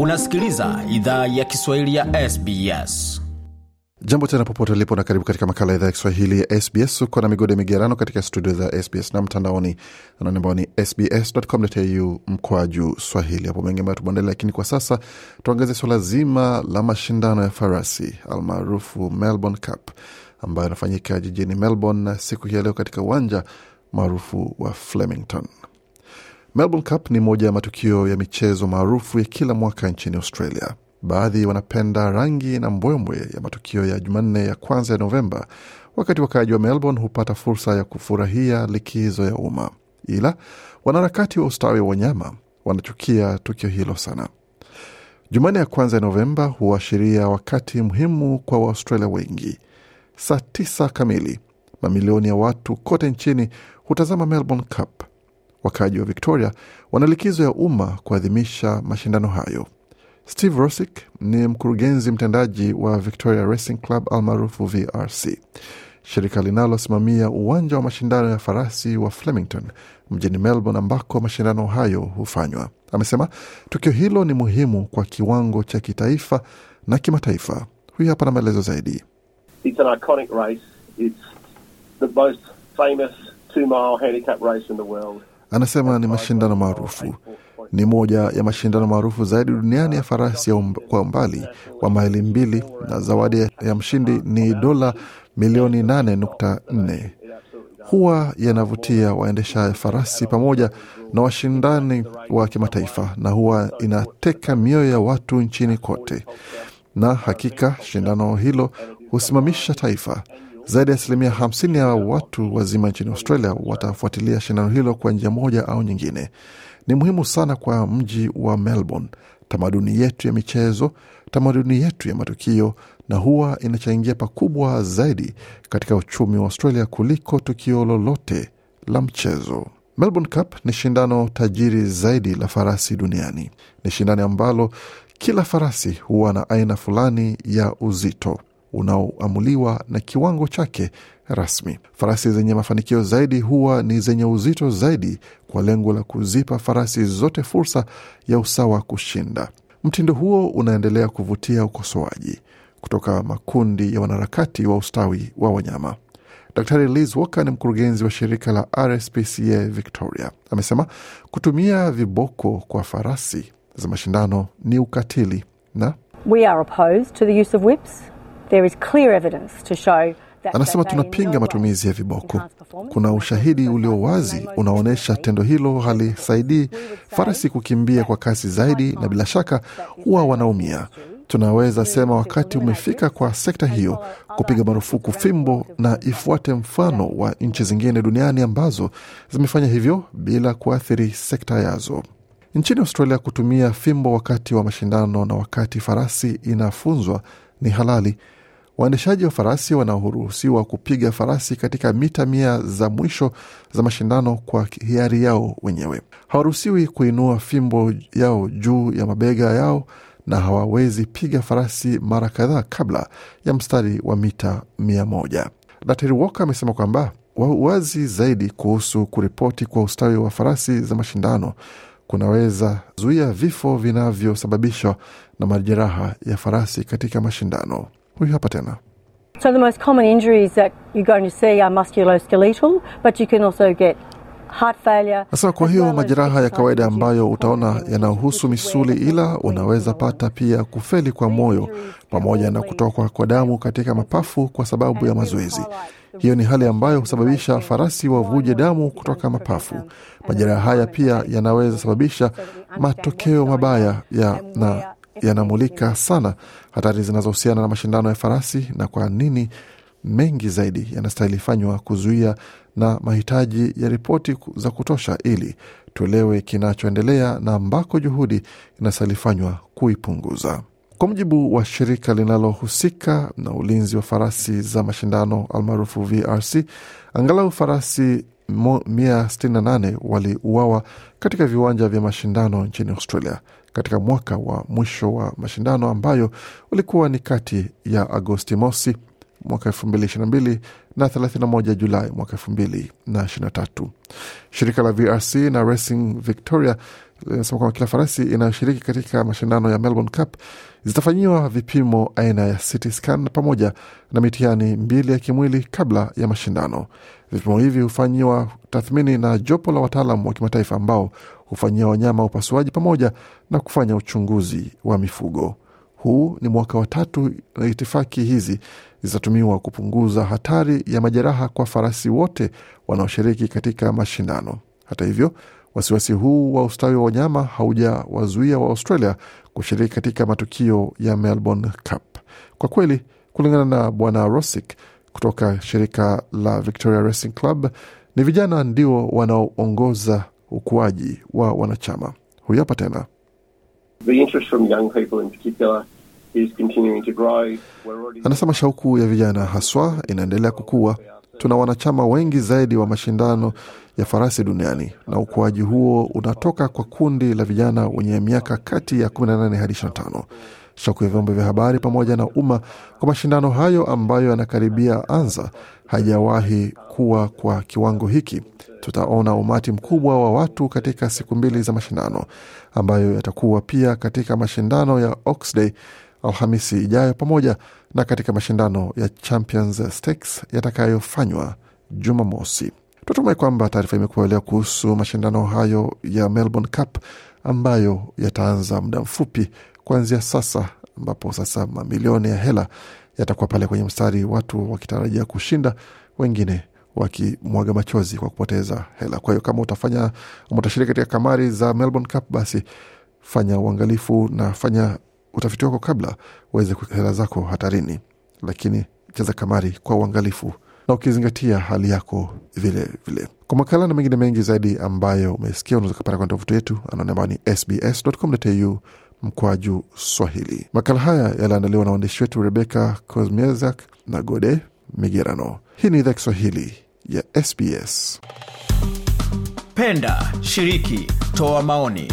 Unasikiliza idhaa ya Kiswahili ya SBS. Jambo tena popote ulipo na karibu katika makala idhaa ya Kiswahili ya SBS. Uko na migode migerano katika studio za SBS na mtandaoni anani ambao ni sbs.com.au mkwaju swahili. Hapo mengi ambayo tumeandalia, lakini kwa sasa tuangazie suala zima la mashindano ya farasi almaarufu Melbourne Cup ambayo anafanyika jijini Melbourne siku hii ya leo katika uwanja maarufu wa Flemington. Melbourne Cup ni moja ya matukio ya michezo maarufu ya kila mwaka nchini Australia. Baadhi wanapenda rangi na mbwembwe ya matukio ya Jumanne ya kwanza ya Novemba, wakati wakaaji wa Melbourne hupata fursa ya kufurahia likizo ya umma, ila wanaharakati wa ustawi wa wanyama wanachukia tukio hilo sana. Jumanne ya kwanza ya Novemba huashiria wakati muhimu kwa Waaustralia wengi. Saa tisa kamili, mamilioni ya watu kote nchini hutazama Melbourne Cup. Wakaaji wa Victoria wana likizo ya umma kuadhimisha mashindano hayo. Steve Rosick ni mkurugenzi mtendaji wa Victoria Racing Club almaarufu VRC, shirika linalosimamia uwanja wa mashindano ya farasi wa Flemington mjini Melbourne ambako mashindano hayo hufanywa. Amesema tukio hilo ni muhimu kwa kiwango cha kitaifa na kimataifa. Huyu hapa na maelezo zaidi. It's an iconic race. It's the most famous two-mile handicap race in the world. Anasema ni mashindano maarufu, ni moja ya mashindano maarufu zaidi duniani ya farasi ya um, kwa umbali wa maili mbili, na zawadi ya mshindi ni dola milioni 8.4. Huwa yanavutia waendesha farasi pamoja na washindani wa kimataifa, na huwa inateka mioyo ya watu nchini kote, na hakika shindano hilo husimamisha taifa. Zaidi ya asilimia 50 ya watu wazima nchini Australia watafuatilia shindano hilo kwa njia moja au nyingine. Ni muhimu sana kwa mji wa Melbourne, tamaduni yetu ya michezo, tamaduni yetu ya matukio, na huwa inachangia pakubwa zaidi katika uchumi wa Australia kuliko tukio lolote la mchezo. Melbourne Cup ni shindano tajiri zaidi la farasi duniani. Ni shindano ambalo kila farasi huwa na aina fulani ya uzito unaoamuliwa na kiwango chake rasmi. Farasi zenye mafanikio zaidi huwa ni zenye uzito zaidi, kwa lengo la kuzipa farasi zote fursa ya usawa kushinda. Mtindo huo unaendelea kuvutia ukosoaji kutoka makundi ya wanaharakati wa ustawi wa wanyama. Daktari Liz Walker ni mkurugenzi wa shirika la RSPCA Victoria. Amesema kutumia viboko kwa farasi za mashindano ni ukatili na We are opposed to the use of whips. There is clear evidence to show Anasema tunapinga matumizi ya viboko. Kuna ushahidi ulio wazi unaonyesha tendo hilo halisaidii farasi kukimbia kwa kasi zaidi, na bila shaka huwa wanaumia. Tunaweza sema wakati umefika kwa sekta hiyo kupiga marufuku fimbo na ifuate mfano wa nchi zingine duniani ambazo zimefanya hivyo bila kuathiri sekta yazo. Nchini Australia, kutumia fimbo wakati wa mashindano na wakati farasi inafunzwa ni halali. Waendeshaji wa farasi wanaoruhusiwa kupiga farasi katika mita mia za mwisho za mashindano kwa hiari yao wenyewe. Hawaruhusiwi kuinua fimbo yao juu ya mabega yao na hawawezi piga farasi mara kadhaa kabla ya mstari wa mita mia moja. Daktari Walker amesema kwamba wazi zaidi kuhusu kuripoti kwa ustawi wa farasi za mashindano kunaweza zuia vifo vinavyosababishwa na majeraha ya farasi katika mashindano. Huyu hapa tena. So the most common injuries that you're going to see are musculoskeletal, but you can also get. Sasa kwa hiyo majeraha ya kawaida ambayo utaona yanahusu misuli, ila unaweza pata pia kufeli kwa moyo pamoja na kutokwa kwa damu katika mapafu kwa sababu ya mazoezi. Hiyo ni hali ambayo husababisha farasi wavuje damu kutoka mapafu. Majeraha haya pia yanaweza sababisha matokeo mabaya ya na yanamulika sana hatari zinazohusiana na mashindano ya farasi na kwa nini mengi zaidi yanastahili fanywa kuzuia na mahitaji ya ripoti za kutosha ili tuelewe kinachoendelea na ambako juhudi inastahili fanywa kuipunguza. Kwa mujibu wa shirika linalohusika na ulinzi wa farasi za mashindano almaarufu VRC, angalau farasi 168 waliuawa katika viwanja vya mashindano nchini Australia katika mwaka wa mwisho wa mashindano ambayo ulikuwa ni kati ya Agosti mosi mwaka 2022 na 31 Julai mwaka 2023. Shirika la VRC na Racing Victoria linasema kwamba kila farasi inayoshiriki katika mashindano ya Melbourne Cup zitafanyiwa vipimo aina ya CT scan pamoja na mitihani mbili ya kimwili kabla ya mashindano. Vipimo hivi hufanyiwa tathmini na jopo la wataalam wa kimataifa ambao hufanyia wanyama upasuaji pamoja na kufanya uchunguzi wa mifugo. Huu ni mwaka wa tatu na itifaki hizi zitatumiwa kupunguza hatari ya majeraha kwa farasi wote wanaoshiriki katika mashindano. Hata hivyo, wasiwasi huu wa ustawi wa wanyama haujawazuia wa Australia kushiriki katika matukio ya Melbourne Cup. Kwa kweli, kulingana na Bwana Rosick kutoka shirika la Victoria Racing Club, ni vijana ndio wanaoongoza ukuaji wa wanachama. Huyu hapa tena. The interest from young people in particular is continuing to grow. We're already Anasema shauku ya vijana haswa inaendelea kukua. Tuna wanachama wengi zaidi wa mashindano ya farasi duniani, na ukuaji huo unatoka kwa kundi la vijana wenye miaka kati ya 18 hadi 25. Shauku ya vyombo vya habari pamoja na umma kwa mashindano hayo ambayo yanakaribia anza hajawahi kuwa kwa kiwango hiki. Tutaona umati mkubwa wa watu katika siku mbili za mashindano ambayo yatakuwa pia katika mashindano ya Oxday Alhamisi ijayo pamoja na katika mashindano ya Champions Stakes yatakayofanywa Jumamosi. Tunatumai kwamba taarifa imekuwa kuhusu mashindano hayo ya Melbourne Cup ambayo yataanza muda mfupi kuanzia sasa, ambapo sasa mamilioni ya hela yatakuwa pale kwenye mstari, watu wakitarajia kushinda, wengine wakimwaga machozi kwa kupoteza hela. Kwa hiyo kama utafanya ama utashiriki katika kamari za Melbourne Cup, basi fanya uangalifu na fanya utafiti wako kabla uweze hela zako hatarini, lakini cheza kamari kwa uangalifu na ukizingatia hali yako vile vile. Kwa makala na mengine mengi zaidi ambayo umesikia, unaweza kupata kwenye tovuti yetu anaone ambayo ni sbs.com.au mkwaju Swahili. Makala haya yaliandaliwa na waandishi wetu Rebeka Kosmiezak na Gode Migerano. Hii ni idhaa Kiswahili ya SBS. Penda, shiriki, toa maoni.